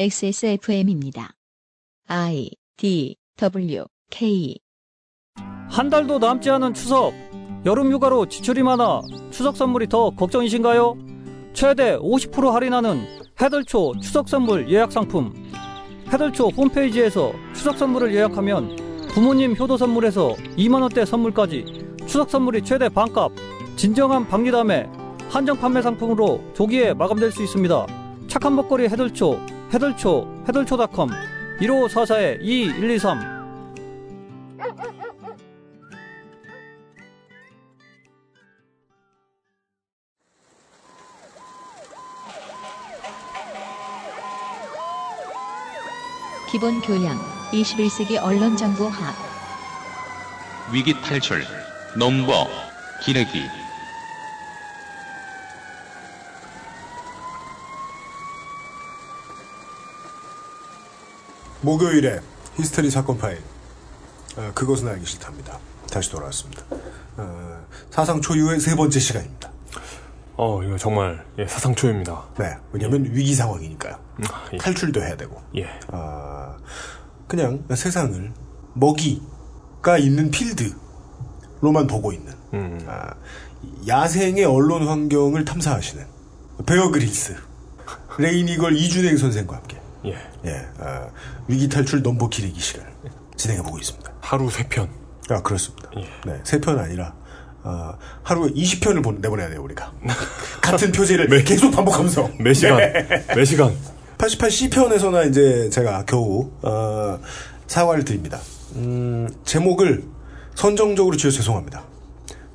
XSFM입니다. I D W K 한 달도 남지 않은 추석. 여름 휴가로 지출이 많아 추석 선물이 더 걱정이신가요? 최대 50% 할인하는 해덜초 추석 선물 예약 상품. 해덜초 홈페이지에서 추석 선물을 예약하면 부모님 효도 선물에서 2만 원대 선물까지 추석 선물이 최대 반값. 진정한 박리담에 한정 판매 상품으로 조기에 마감될 수 있습니다. 착한 먹거리 해덜초, 해덜초, 해덜초닷컴 1544-2123 기본 교양 21세기 언론 정보 학. 위기 탈출 넘버 기레기 목요일에 히스테리 사건 파일 어, 그것은 알기 싫답니다. 다시 돌아왔습니다. 어, 사상 초유의 세 번째 시간입니다. 어, 이거 정말 예, 사상초입니다. 네, 왜냐하면 위기 상황이니까요. 아, 예. 탈출도 해야 되고 예. 아, 그냥 세상을 먹이가 있는 필드로만 보고 있는 음. 아, 야생의 언론 환경을 탐사하시는 베어 그릴스 레이니걸 이준행 선생과 함께 예. 예, 아, 위기 탈출 넘버 기레기 시간을 진행해 보고 있습니다. 하루 세 편. 아 그렇습니다. 예. 네, 세 편 아니라 아, 하루에 20편을 내보내야 돼요 우리가 같은 표제를 계속 반복하면서 매 시간. 네. 매 시간. 88C편에서나 이제 제가 겨우 어, 사과를 드립니다. 음, 제목을 선정적으로 지어 죄송합니다.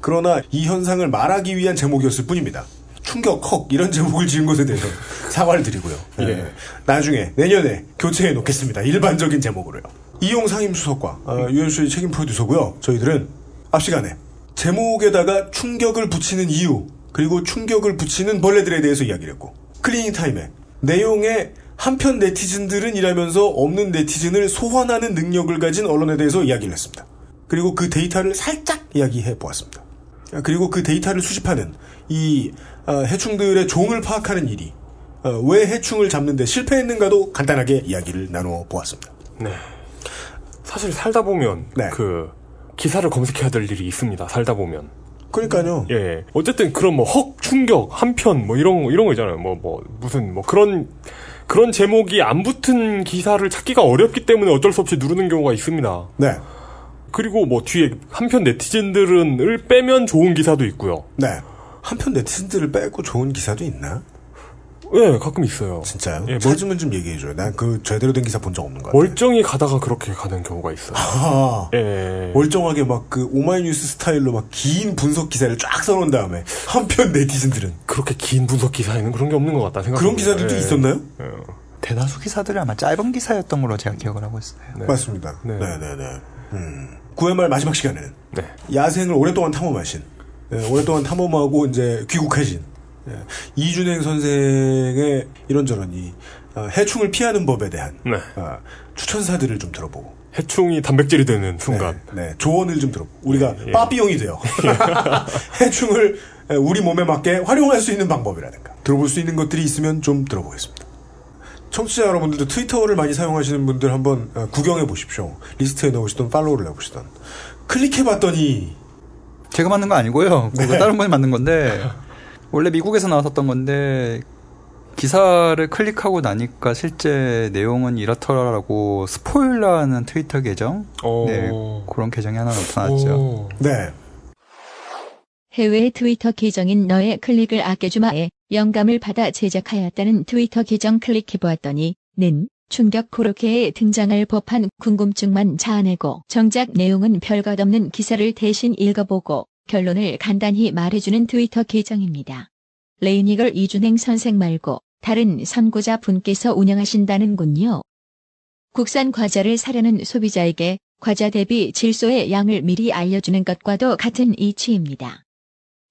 그러나 이 현상을 말하기 위한 제목이었을 뿐입니다. 충격, 헉 이런 제목을 지은 것에 대해서 사과를 드리고요. 예. 나중에 내년에 교체해 놓겠습니다. 일반적인 제목으로요. 이용 상임수석과 어, 유현수의 책임 프로듀서고요. 저희들은 앞 시간에 제목에다가 충격을 붙이는 이유 그리고 충격을 붙이는 벌레들에 대해서 이야기를 했고 cleaning time에 내용에 한편 네티즌들은 일하면서 없는 네티즌을 소환하는 능력을 가진 언론에 대해서 이야기를 했습니다. 그리고 그 데이터를 살짝 이야기해 보았습니다. 아, 그리고 그 데이터를 수집하는 이 어, 해충들의 종을 파악하는 일이 어, 왜 해충을 잡는데 실패했는가도 간단하게 이야기를 나눠 보았습니다. 네. 사실 살다 보면 네. 그 기사를 검색해야 될 일이 있습니다. 살다 보면. 그러니까요. 예. 어쨌든 그런 뭐 헉, 충격, 한편 뭐 이런 거 이런 거 있잖아요. 뭐뭐 무슨 뭐 그런 그런 제목이 안 붙은 기사를 찾기가 어렵기 때문에 어쩔 수 없이 누르는 경우가 있습니다. 네, 그리고 뭐 뒤에 한편 네티즌들은을 빼면 좋은 기사도 있고요. 네. 한편 네티즌들을 빼고 좋은 기사도 있나? 예, 가끔 있어요. 진짜요? 예, 멀- 찾으면 좀 얘기해줘요. 난 그 제대로 된 기사 본 적 없는 것 같아요. 멀쩡히 가다가 그렇게 가는 경우가 있어요. 아, 예. 멀쩡하게 막 그 오마이뉴스 스타일로 막 긴 분석 기사를 쫙 써놓은 다음에 한편 네티즌들은 그렇게 긴 분석 기사에는 그런 게 없는 것 같다 생각. 그런 기사들도 있었나요? 대다수 기사들이 아마 짧은 기사였던 걸로 제가 기억을 하고 있어요. 네. 맞습니다. 네. 네, 네, 네. 음. 9회 말 마지막 시간에는 네. 야생을 오랫동안 탐험하신, 예, 오랫동안 탐험하고 이제 귀국하신 예, 이준행 선생의 이런저런이 어, 해충을 피하는 법에 대한 네. 어, 추천사들을 좀 들어보고 해충이 단백질이 되는 순간. 네, 네, 조언을 좀 들어보고 우리가 예. 빠삐용이 돼요. 해충을 예, 우리 몸에 맞게 활용할 수 있는 방법이라든가 들어볼 수 있는 것들이 있으면 좀 들어보겠습니다. 청취자 여러분들도 트위터를 많이 사용하시는 분들 한번 어, 구경해 보십시오. 리스트에 넣으시던 팔로우를 해보시던 클릭해봤더니 제가 만든 거 아니고요. 그거 네. 다른 분이 만든 건데 원래 미국에서 나왔었던 건데 기사를 클릭하고 나니까 실제 내용은 이렇더라라고 스포일러하는 트위터 계정 어. 네 그런 계정이 하나 나타났죠. 오. 네 해외 트위터 계정인 너의 클릭을 아껴주마에 영감을 받아 제작하였다는 트위터 계정 클릭해보았더니 는 충격 코르케에 등장할 법한 궁금증만 자아내고 정작 내용은 별것 없는 기사를 대신 읽어보고 결론을 간단히 말해주는 트위터 계정입니다. 레이니걸 이준행 선생 말고 다른 선고자 분께서 운영하신다는군요. 국산 과자를 사려는 소비자에게 과자 대비 질소의 양을 미리 알려주는 것과도 같은 이치입니다.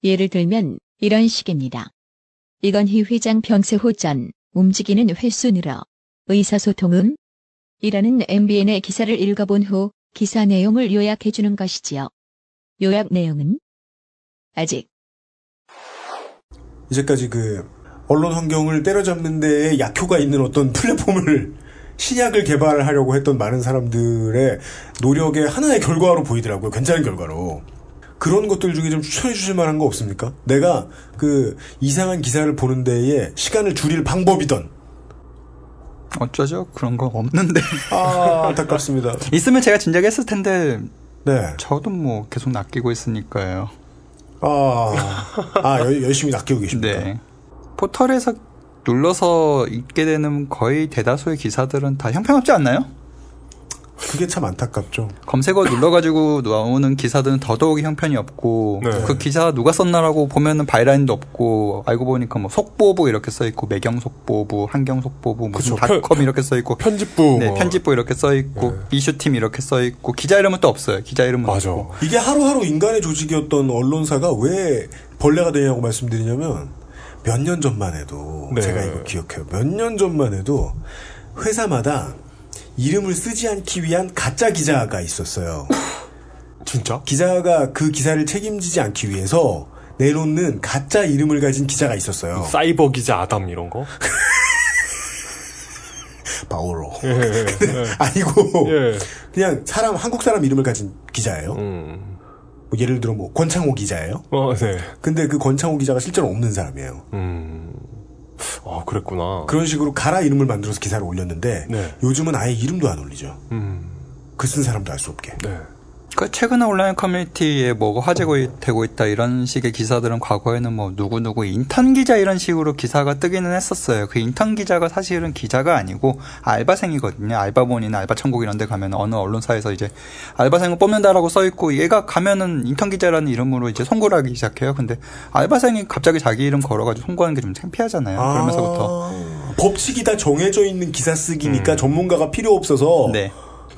예를 들면 이런 식입니다. 이건희 회장 병세 호 전, 움직이는 횟수 늘어. 의사소통은? 이라는 MBN의 기사를 읽어본 후 기사 내용을 요약해주는 것이지요. 요약 내용은? 아직 이제까지 그 언론 환경을 때려잡는 데에 약효가 있는 어떤 플랫폼을 신약을 개발하려고 했던 많은 사람들의 노력의 하나의 결과로 보이더라고요. 괜찮은 결과로. 그런 것들 중에 좀 추천해 주실 만한 거 없습니까? 내가 그 이상한 기사를 보는 데에 시간을 줄일 방법이던. 어쩌죠? 그런 거 없는데. 아, 안타깝습니다. 있으면 제가 진작에 했을 텐데, 네. 저도 뭐 계속 낚이고 있으니까요. 아, 아 열- 열심히 낚이고 계십니까? 네. 포털에서 눌러서 읽게 되는 거의 대다수의 기사들은 다 형편없지 않나요? 그게 참 안타깝죠. 검색어 눌러가지고 나오는 기사들은 더더욱이 형편이 없고 네. 그 기사 누가 썼나라고 보면은 byline도 없고 알고 보니까 뭐 속보부 이렇게 써 있고 매경 속보부, 한경 속보부, 무슨 그쵸. 편- 닷컴 이렇게 써 있고 편집부. 네, 뭐. 편집부 이렇게 써 있고 이슈팀 이렇게 써 있고 기자 이름은 또 없어요. 기자 이름은 맞아. 없고. 이게 하루하루 인간의 조직이었던 언론사가 왜 벌레가 되냐고 말씀드리냐면 몇 년 전만 해도 네. 제가 이거 기억해요. 몇 년 전만 해도 회사마다 이름을 쓰지 않기 위한 가짜 기자가 있었어요. 진짜? 기자가 그 기사를 책임지지 않기 위해서 내놓는 가짜 이름을 가진 기자가 있었어요. 사이버 기자 아담 이런 거? 바오로. 예, 예, 예. 아니고 예. 그냥 사람 한국 사람 이름을 가진 기자예요. 음. 뭐 예를 들어 뭐 권창호 기자예요. 어, 네. 근데 그 권창호 기자가 실제로 없는 사람이에요. 음. 아, 그랬구나. 그런 식으로 가라 이름을 만들어서 기사를 올렸는데 네. 요즘은 아예 이름도 안 올리죠. 음. 글쓴 사람도 알 수 없게. 네. 그 최근에 온라인 커뮤니티에 뭐가 화제가 되고 있다 이런 식의 기사들은 과거에는 뭐 누구누구 인턴 기자 이런 식으로 기사가 뜨기는 했었어요. 그 인턴 기자가 사실은 기자가 아니고 알바생이거든요. 알바본이나 알바천국 이런 데 가면 어느 언론사에서 이제 알바생을 뽑는다라고 써 있고 얘가 가면은 인턴 기자라는 이름으로 이제 송고를 하기 시작해요. 근데 알바생이 갑자기 자기 이름 걸어 가지고 송고하는 게 좀 창피하잖아요. 그러면서부터 아, 법칙이 다 정해져 있는 기사 쓰기니까 음. 전문가가 필요 없어서 네.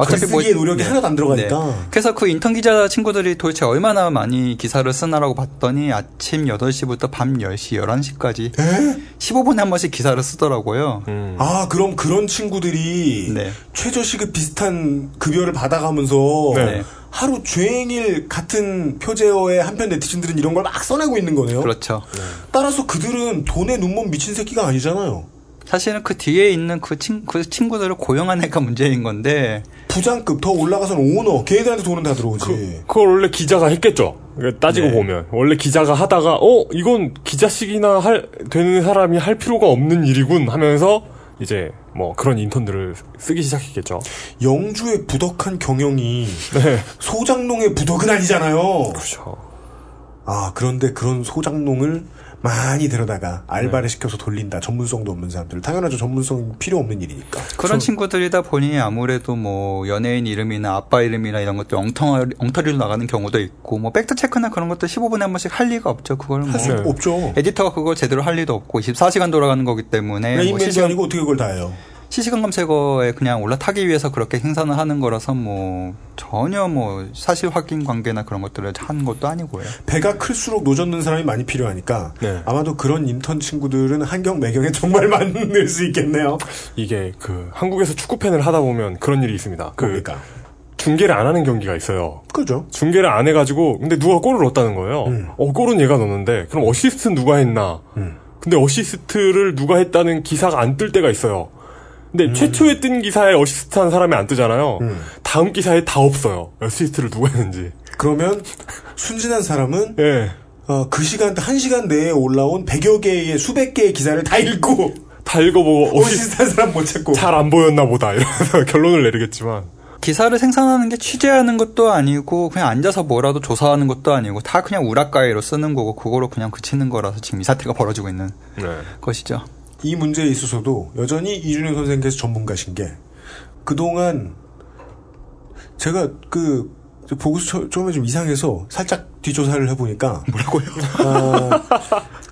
글쓰기에 노력이 하나도 안 들어가니까. 그래서 그 인턴 기자 친구들이 도대체 얼마나 많이 기사를 쓰나라고 봤더니 아침 8시부터 밤 10시, 11시까지 15분에 한 번씩 기사를 쓰더라고요. 음. 아 그럼 그런 친구들이 네. 최저시급 비슷한 급여를 받아가면서 네. 하루 종일 같은 표제어의 한편 네티즌들은 이런 걸 막 써내고 있는 거네요. 그렇죠. 따라서 그들은 돈에 눈먼 미친 새끼가 아니잖아요. 사실은 그 뒤에 있는 그, 친, 그 친구들을 고용한 애가 문제인 건데 부장급 더 올라가서는 오너 걔네들한테 돈은 다 들어오지. 그, 그걸 원래 기자가 했겠죠. 그러니까 따지고 네. 보면. 원래 기자가 하다가, 어, 이건 기자식이나 할, 되는 사람이 할 필요가 없는 일이군 하면서, 이제, 뭐, 그런 인턴들을 쓰기 시작했겠죠. 영주의 부덕한 경영이 네. 소작농의 부덕은 아니잖아요. 그렇죠. 아 그런데 그런 소작농을 많이 데려다가 알바를 시켜서 돌린다. 전문성도 없는 사람들. 당연하죠. 전문성 필요 없는 일이니까. 그런 친구들이다 보니 아무래도 뭐 연예인 이름이나 아빠 이름이나 이런 것도 엉텅, 엉터리로 나가는 경우도 있고 뭐 팩트 체크나 그런 것도 15분에 한 번씩 할 리가 없죠. 그걸 뭐할수 네. 없죠. 에디터가 그걸 제대로 할 리도 없고 24시간 돌아가는 거기 때문에 뭐 레인맨도 실시간, 아니고 어떻게 그걸 다 해요. 실시간 검색어에 그냥 올라타기 위해서 그렇게 생산을 하는 거라서 뭐 전혀 뭐 사실 확인 관계나 그런 것들을 하는 것도 아니고요. 배가 클수록 노젓는 사람이 많이 필요하니까 네. 아마도 그런 인턴 친구들은 한경 매경에 정말 많을 수 있겠네요. 이게 그, 한국에서 축구 팬을 하다 보면 그런 일이 있습니다. 그, 그러니까. 중계를 안 하는 경기가 있어요. 그죠. 중계를 안 해가지고, 근데 누가 골을 넣었다는 거예요. 음. 어, 골은 얘가 넣었는데, 그럼 어시스트는 누가 했나? 음. 근데 어시스트를 누가 했다는 기사가 안 뜰 때가 있어요. 근데 음. 최초에 뜬 기사에 어시스트 한 사람이 안 뜨잖아요. 음. 다음 기사에 다 없어요. 어시스트를 누가 했는지. 그러면 순진한 사람은 예. 어, 그 시간 한 시간 내에 올라온 100여 개의 수백 개의 기사를 다 읽고 다 읽어보고 어시스트 어시스트 한 사람 못 찾고 잘 안 보였나 보다. 이러면서 결론을 내리겠지만. 기사를 생산하는 게 취재하는 것도 아니고 그냥 앉아서 뭐라도 조사하는 것도 아니고 다 그냥 우라까이로 쓰는 거고 그거로 그냥 그치는 거라서 지금 이 사태가 벌어지고 있는 네. 것이죠. 이 문제에 있어서도 여전히 이준영 선생께서 전문가신 게 그동안 제가 그 보고서 처- 처음에 좀 이상해서 살짝 뒷조사를 해보니까 뭐라고요? 어,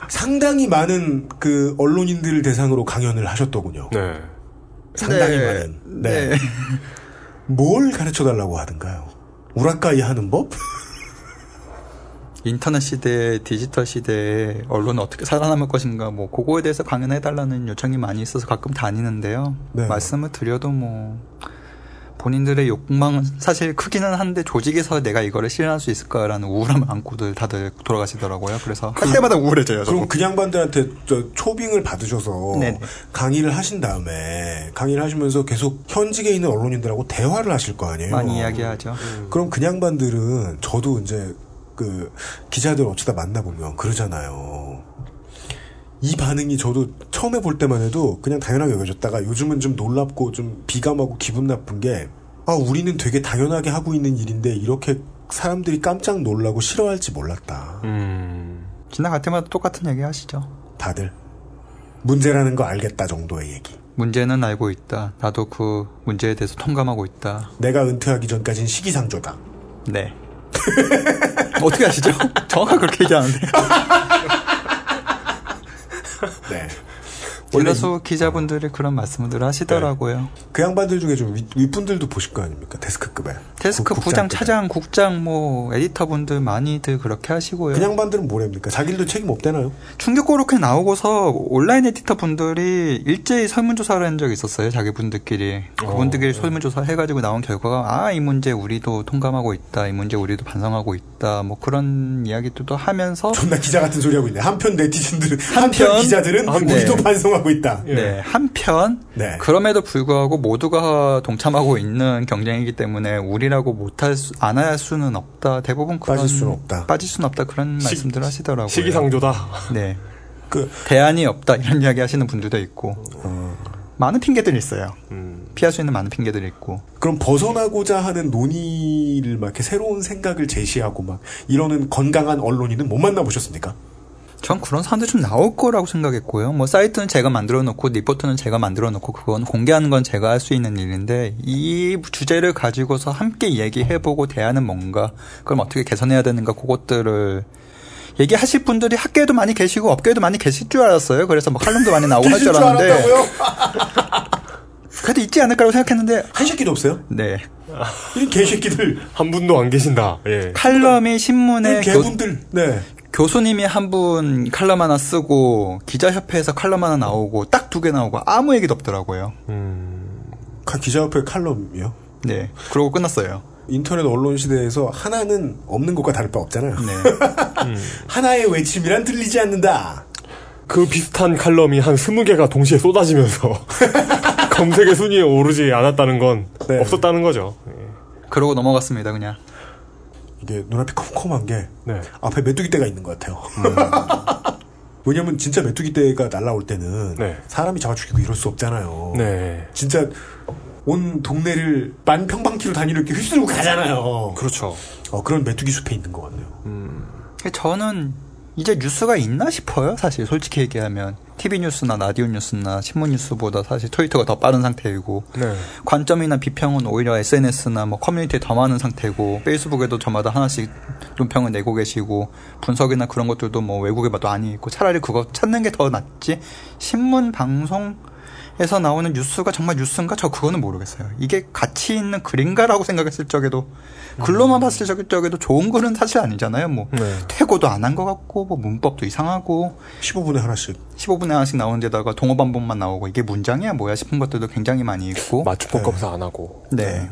상당히 많은 그 언론인들을 대상으로 강연을 하셨더군요. 네. 상당히 네. 많은. 네. 네. 뭘 가르쳐 달라고 하던가요? 우라카이 하는 법? 인터넷 시대, 디지털 시대에 언론은 어떻게 살아남을 것인가, 뭐, 그거에 대해서 강연해 달라는 요청이 많이 있어서 가끔 다니는데요. 네. 말씀을 드려도 뭐, 본인들의 욕망은 사실 크기는 한데 조직에서 내가 이거를 실현할 수 있을까라는 우울함을 안고들 다들 돌아가시더라고요. 그래서 할 때마다 우울해져요. 그럼. 그 양반들한테 저 초빙을 받으셔서 네네. 강의를 하신 다음에 강의를 하시면서 계속 현직에 있는 언론인들하고 대화를 하실 거 아니에요. 많이 이야기하죠. 그럼 그 양반들은 저도 이제 그 기자들 어쩌다 만나보면 그러잖아요. 이 반응이 저도 처음에 볼 때만 해도 그냥 당연하게 여겨졌다가 요즘은 좀 놀랍고 좀 비감하고 기분 나쁜 게 아, 우리는 되게 당연하게 하고 있는 일인데 이렇게 사람들이 깜짝 놀라고 싫어할지 몰랐다. 음. 지나갈 때마다 똑같은 얘기 하시죠. 다들. 문제라는 거 알겠다 정도의 얘기. 문제는 알고 있다. 나도 그 문제에 대해서 통감하고 있다. 내가 은퇴하기 전까진 시기상조다. 네. 어떻게 아시죠? 정확하게 그렇게 얘기하는데. 네. 그래서 기자분들이 그런 말씀들 을 하시더라고요. 그 양반들 중에 좀 윗, 윗분들도 보실 거 아닙니까? 데스크급에. 데스크 국- 부장. 차장, 국장, 뭐 에디터분들 많이들 그렇게 하시고요. 그 양반들은 뭐랍니까? 자기들도 책임 없대나요? 충격 그렇게 나오고서 온라인 에디터 분들이 일제히 설문조사를 한 적이 있었어요. 자기분들끼리. 그분들끼리 설문조사 해가지고 나온 결과가 아, 이 문제 우리도 통감하고 있다. 이 문제 우리도 반성하고 있다. 뭐 그런 이야기들도 하면서 존나 기자 같은 소리 하고 있네. 한편 네티즌들은, 한편, 한편, 기자들은 한- 우리도 네. 반성하고 있다. 네, 한편 네. 그럼에도 불구하고 모두가 동참하고 있는 경쟁이기 때문에 우리라고 못할 수, 안 할 수는 없다. 대부분 그런 빠질 수는 없다. 빠질 수는 없다. 그런 시- 말씀들 하시더라고요. 시기상조다. 네. 그, 대안이 없다. 이런 이야기 하시는 분들도 있고. 어, 많은 핑계들이 있어요. 음. 피할 수 있는 많은 핑계들이 있고. 그럼 벗어나고자 하는 논의를 막 이렇게 새로운 생각을 제시하고 막 이러는 건강한 언론인은 못 만나보셨습니까? 전 그런 사람들 좀 나올 거라고 생각했고요. 뭐 사이트는 제가 만들어 놓고 리포트는 제가 만들어 놓고 그건 공개하는 건 제가 할 수 있는 일인데 이 주제를 가지고서 함께 얘기해 보고 대안은 뭔가 그럼 어떻게 개선해야 되는가 그것들을 얘기하실 분들이 학계에도 많이 계시고 업계에도 많이 계실 줄 알았어요. 그래서 뭐 칼럼도 많이 나오고 할 줄 알았는데? 그래도 있지 않을까라고 생각했는데 한 새끼도 없어요? 네 이 개새끼들, 한 분도 안 계신다. 예. 칼럼이 신문에 이 교, 개분들, 네. 교수님이 한 분 칼럼 하나 쓰고 기자협회에서 칼럼 하나 나오고 딱 두 개 나오고 아무 얘기도 없더라고요. 가- 기자협회 칼럼이요. 네. 그러고 끝났어요. 인터넷 언론 시대에서 하나는 없는 것과 다를 바 없잖아요. 네. 하나의 외침이란 들리지 않는다. 그 비슷한 칼럼이 한 스무 개가 동시에 쏟아지면서 검색의 순위에 오르지 않았다는 건 네. 없었다는 거죠. 예. 그러고 넘어갔습니다, 그냥. 이게 눈앞이 컴컴한 게 네. 앞에 메뚜기 떼가 있는 것 같아요. 왜냐면 진짜 메뚜기 떼가 날라올 때는 네. 사람이 잡아 죽이고 이럴 수 없잖아요. 네. 진짜 온 동네를 만 평방키로 단위로 이렇게 휩쓸고 가잖아요. 그렇죠. 어, 그런 메뚜기 숲에 있는 것 같네요. 저는 이제 뉴스가 있나 싶어요, 사실. 솔직히 얘기하면. TV 뉴스나 라디오 뉴스나 신문 뉴스보다 사실 트위터가 더 빠른 상태이고. 네. 관점이나 비평은 오히려 SNS나 뭐 커뮤니티에 더 많은 상태고 페이스북에도 저마다 하나씩 논평을 내고 계시고 분석이나 그런 것들도 뭐 외국에 봐도 많이 있고 차라리 그거 찾는 게 더 낫지 신문 방송 에서 나오는 뉴스가 정말 뉴스인가 저 그거는 모르겠어요 이게 가치 있는 글인가라고 생각했을 적에도 글로만 봤을 적에도 좋은 글은 사실 아니잖아요 뭐 네. 퇴고도 안 한 것 같고 뭐 문법도 이상하고 15분에 하나씩. 15분에 하나씩 나오는 데다가 동어 반복만 나오고 이게 문장이야 뭐야 싶은 것들도 굉장히 많이 있고 맞춤법 검사 안 하고. 네.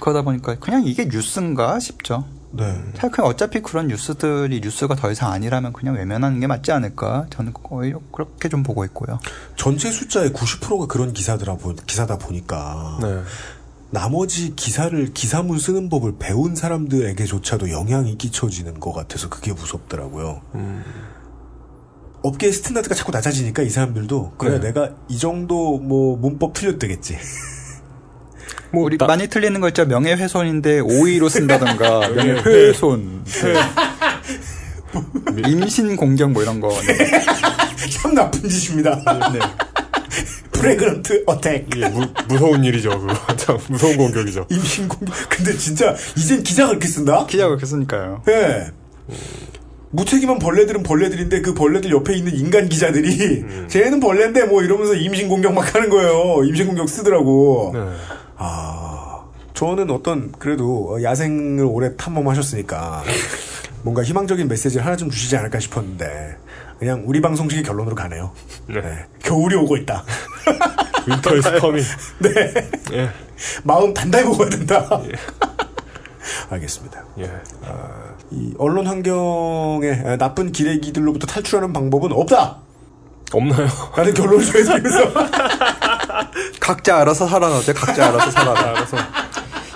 그러다 보니까 그냥 이게 뉴스인가 싶죠. 네. 사실 그냥 어차피 그런 뉴스들이 뉴스가 더 이상 아니라면 그냥 외면하는 게 맞지 않을까. 저는 오히려 그렇게 좀 보고 있고요. 전체 숫자의 90%가 그런 보, 기사다 보니까 네. 나머지 기사를 기사문 쓰는 법을 배운 사람들에게조차도 영향이 끼쳐지는 것 같아서 그게 무섭더라고요. 업계의 스탠다드가 자꾸 낮아지니까 이 사람들도 그래 네. 내가 이 정도 뭐 문법 틀려도 되겠지. 뭐 우리 나- 많이 틀리는 거 있죠. 명예훼손인데 오이로 쓴다던가 명예훼손, 네. 임신 공격 뭐 이런 거. 네. 참 나쁜 짓입니다. 네. pregnant attack. 이게 무, 무서운 일이죠. 그거 참 무서운 공격이죠. 임신 공격. 근데 진짜 이젠 기자가 그렇게 쓴다? 기자가 그렇게 쓰니까요. 예. 무책임한 벌레들은 벌레들인데 그 벌레들 옆에 있는 인간 기자들이 쟤는 벌레인데 뭐 이러면서 임신 공격 막 하는 거예요. 임신 공격 쓰더라고. 네. 아, 저는 어떤 그래도 야생을 오래 탐험하셨으니까 뭔가 희망적인 메시지를 하나 좀 주시지 않을까 싶었는데 그냥 우리 방송식의 결론으로 가네요. 네. 겨울이 오고 있다. Winter is coming. 네. 예. 마음 단단히 먹어야 된다. 알겠습니다. 예. 이 언론 환경에 나쁜 기레기들로부터 탈출하는 방법은 없다. 없나요? 라는 결론을 내드리면서 각자 알아서 살아라죠. 각자 알아서 살아라. 알아서.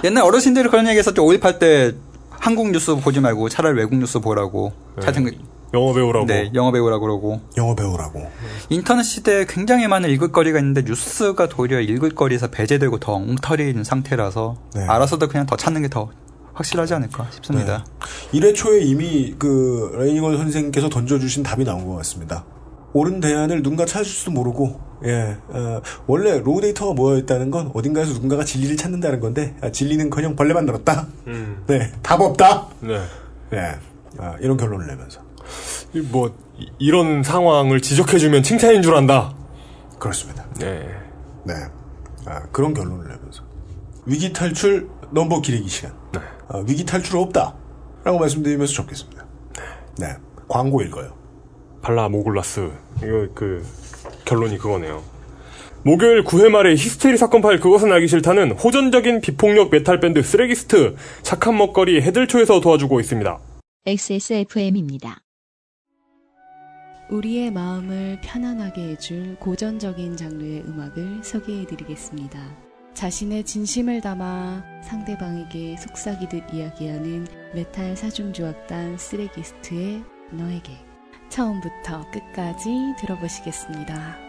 옛날 어르신들이 그런 얘기 했었죠. 5.18 때 한국 뉴스 보지 말고 차라리 외국 뉴스 보라고. 차등 영어 배우라고. 네, 영어 배우라고 그러고. 영어 배우라고. 인터넷 시대에 굉장히 많은 읽을 거리가 있는데 뉴스가 도리어 읽을 거리에서 배제되고 더 엉터리인 상태라서 네. 알아서도 그냥 더 찾는 게 더 확실하지 않을까 싶습니다. 네. 1회 초에 이미 그 레이건 선생님께서 던져주신 답이 나온 것 같습니다. 옳은 대안을 누군가 찾을지도 모르고, 예, 어, 원래 raw data가 모여있다는 건 어딘가에서 누군가가 진리를 찾는다는 건데, 아, 진리는커녕 벌레만 늘었다? 음. 네, 답 없다? 네. 예, 아, 이런 결론을 내면서. 이 뭐, 이- 이런 상황을 지적해주면 칭찬인 줄 안다. 그렇습니다. 네. 네. 아, 그런 결론을 내면서. 위기 탈출 넘버 기레기 시간. 네. 아, 위기 탈출 없다. 라고 말씀드리면서 접겠습니다. 네. 광고 읽어요. Valar Morghulis. 이거 그, 결론이 그거네요. 목요일 9회 말에 히스테리 사건 파일 그것은 알기 싫다는 호전적인 비폭력 메탈 밴드 쓰레기스트 착한 먹거리 해들초에서 도와주고 있습니다. XSFM입니다. 우리의 마음을 편안하게 해줄 고전적인 장르의 음악을 소개해드리겠습니다. 자신의 진심을 담아 상대방에게 속삭이듯 이야기하는 메탈 사중조악단 쓰레기스트의 너에게 처음부터 끝까지 들어보시겠습니다.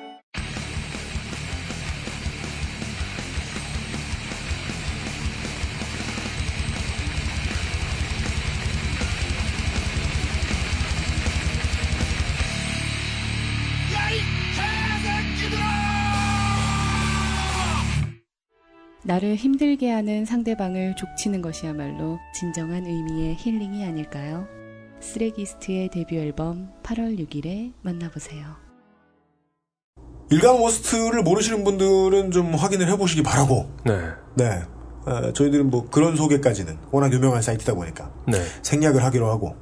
나를 힘들게 하는 상대방을 족치는 것이야말로 진정한 의미의 힐링이 아닐까요? 쓰레기스트의 데뷔 앨범 8월 6일에 만나보세요. 일간 워스트를 모르시는 분들은 좀 확인을 해보시기 바라고. 네. 네. 어, 저희들은 뭐 그런 소개까지는 워낙 유명한 사이트다 보니까 네. 생략을 하기로 하고.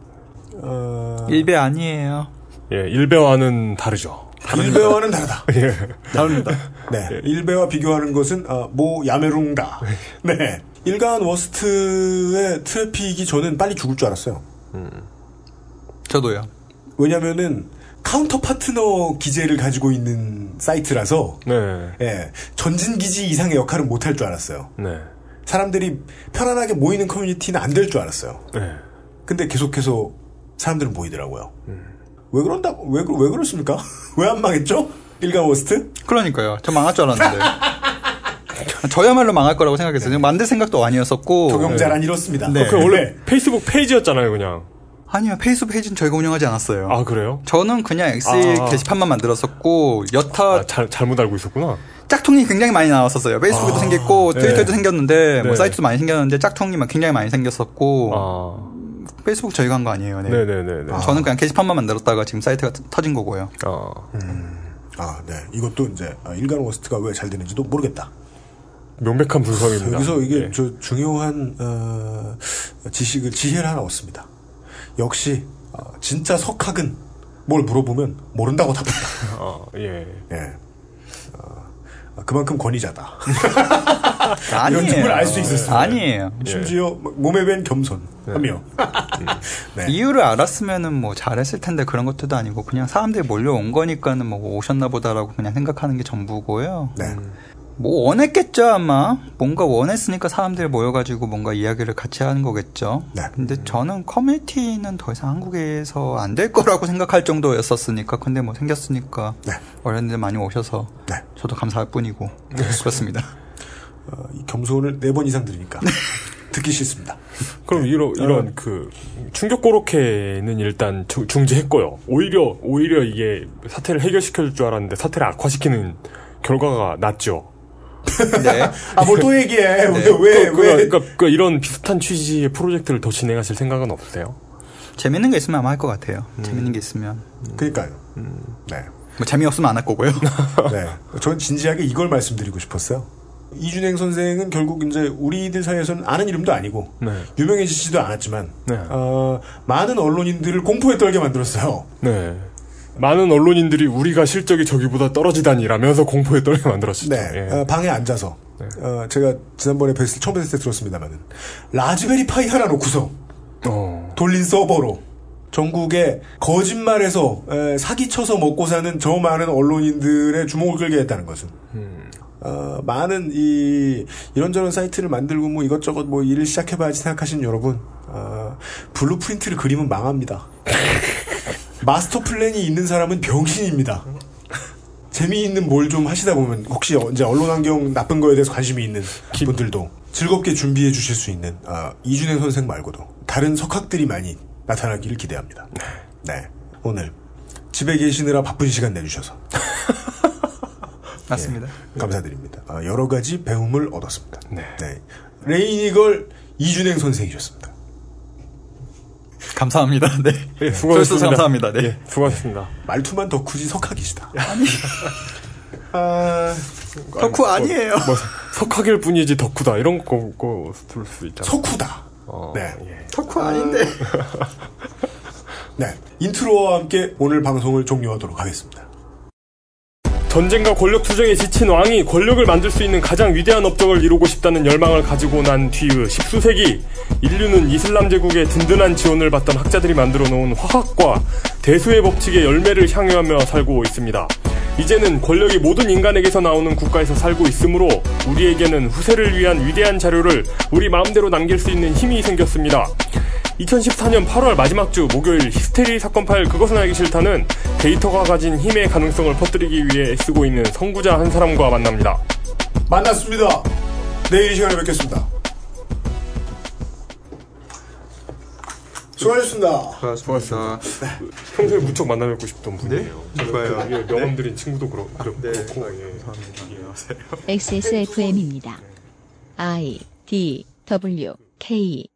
어, 일배 아니에요. 예, 일배와는 다르죠. 일배와는 다르다. 예. 다릅니다. 네. 일배와 비교하는 것은 어, もうやめるんだ. 네. 일간 워스트의 트래픽이 저는 빨리 죽을 줄 알았어요. 저도요. 왜냐면은 counter partner 기제를 가지고 있는 사이트라서 네. 예, 전진 기지 이상의 역할은 못할 줄 알았어요. 네. 사람들이 편안하게 모이는 커뮤니티는 안 될 줄 알았어요. 네. 근데 계속해서 사람들은 모이더라고요. 왜 그런다? 왜, 그- 왜 그렇습니까? 왜 안 망했죠? 일간 워스트? 그러니까요. 저 망할 줄 알았는데. 저야말로 망할 거라고 생각했어요. 만들 생각도 아니었었고. 적용자란 이렇습니다. 네. 그 원래 페이스북 페이지였잖아요, 그냥. 아니요. 페이스북 페이지는 저희가 운영하지 않았어요. 아, 그래요? 저는 그냥 엑셀 아. 게시판만 만들었었고 여타 아, 잘, 잘못 알고 있었구나. 짝퉁이 굉장히 많이 나왔었어요. 페이스북에도 생겼고 네. 트위터에도 생겼는데 뭐 네. 사이트도 많이 생겼는데 짝퉁이 막 굉장히 많이 생겼었고 아. 페이스북 저희가 한 거 아니에요. 네. 네네네네. 저는 그냥 게시판만 만들었다가 지금 사이트가 터- 터진 거고요. 아. 아, 네. 이것도 이제 아, 일간 워스트가 왜 잘 되는지도 모르겠다. 명백한 분석입니다. 여기서 이게 예. 저 중요한 어, 지식을 지혜를 하나 얻습니다. 역시 어, 진짜 석학은 뭘 물어보면 모른다고 답한다. 아, 예. 예. 어, 그만큼 권위자다. 아니에요. 이런 점을 알 수 있었습니다. 아니에요. 심지어 몸에 밴 겸손하며. 네. 이유를 알았으면은 뭐 잘했을 텐데 그런 것들도 아니고 그냥 사람들이 몰려온 거니까는 뭐 오셨나 보다라고 그냥 생각하는 게 전부고요. 네. 뭐 원했겠죠 아마 뭔가 원했으니까 사람들이 모여가지고 뭔가 이야기를 같이 하는 거겠죠. 네. 근데 저는 커뮤니티는 더 이상 한국에서 안 될 거라고 생각할 정도였었으니까 근데 뭐 생겼으니까 네. 어른들 많이 오셔서 네. 저도 감사할 뿐이고 그렇습니다. 어, 이 겸손을 네 번 이상 들으니까 듣기 싫습니다. 그럼 이런 이런 그 충격 고로케는 일단 주- 중지했고요. 오히려 오히려 이게 사태를 해결시켜 줄 줄 알았는데 사태를 악화시키는 결과가 났죠. 네. 아, 뭘 또 얘기해. 왜, 왜, 그, 그, 왜. 그러니까 그 이런 비슷한 취지의 프로젝트를 더 진행하실 생각은 없으세요? 재밌는 게 있으면 아마 할 것 같아요. 재밌는 게 있으면 그니까요. 음. 네. 뭐 재미없으면 안 할 거고요. 네. 전 진지하게 이걸 말씀드리고 싶었어요. 이준행 선생은 결국 이제 우리들 사이에서는 아는 이름도 아니고 네. 유명해지지도 않았지만 네. 어, 많은 언론인들을 공포에 떨게 만들었어요. 네. 많은 언론인들이 우리가 실적이 저기보다 떨어지다니라면서 공포에 떨게 만들었죠. 네, 예. 어, 방에 앉아서 어, 제가 지난번에 뵀을 처음 뵀을 때 들었습니다만은 라즈베리 파이 하나 놓고서 어. 돌린 서버로 전국에 거짓말해서 에, 사기쳐서 먹고 사는 저 많은 언론인들의 주목을 끌게 했다는 것은 어, 많은 이 이런저런 사이트를 만들고 뭐 이것저것 뭐 일을 시작해봐야지 생각하시는 여러분 어, blueprint를 그리면 망합니다. 마스터 플랜이 있는 사람은 병신입니다. 재미있는 뭘 좀 하시다 보면 혹시 이제 언론 환경 나쁜 거에 대해서 관심이 있는 분들도 즐겁게 준비해 주실 수 있는 아, 이준행 선생 말고도 다른 석학들이 많이 나타나기를 기대합니다. 네 오늘 집에 계시느라 바쁜 시간 내주셔서 맞습니다. 예, 감사드립니다. 아, 여러 가지 배움을 얻었습니다. 네. 레이니걸 이준행 선생이셨습니다. 감사합니다. 네. 예, 수고하셨습니다. 저도 감사합니다. 네. 예, 수고하셨습니다. 말투만 덕후지 석학이시다. 아, 덕후 아니에요. 뭐 석학일 뿐이지 덕후다 이런 거, 거 들을 수 있잖아. 석후다. 어, 네. 예. 덕후 아닌데. 네. 인트로와 함께 오늘 방송을 종료하도록 하겠습니다. 전쟁과 권력 투쟁에 지친 왕이 권력을 만들 수 있는 가장 위대한 업적을 이루고 싶다는 열망을 가지고 난 뒤의 십수세기 인류는 이슬람 제국의 든든한 지원을 받던 학자들이 만들어 놓은 화학과 대수의 법칙의 열매를 향유하며 살고 있습니다. 이제는 권력이 모든 인간에게서 나오는 국가에서 살고 있으므로 우리에게는 후세를 위한 위대한 자료를 우리 마음대로 남길 수 있는 힘이 생겼습니다. 2014년 8월 마지막 주 목요일 히스테리 사건 파일 그것은 알기 싫다는 데이터가 가진 힘의 가능성을 퍼뜨리기 위해 쓰고 있는 선구자 한 사람과 만납니다. 만났습니다. 내일 이 시간에 뵙겠습니다. 수고하셨습니다. 수고하셨습니다. 평소에 무척 만나 뵙고 싶던 분이에요. 누가요? 예, 명함드린 친구도 그렇, 그렇, 네, 그렇고 예. XSFM입니다. I D W K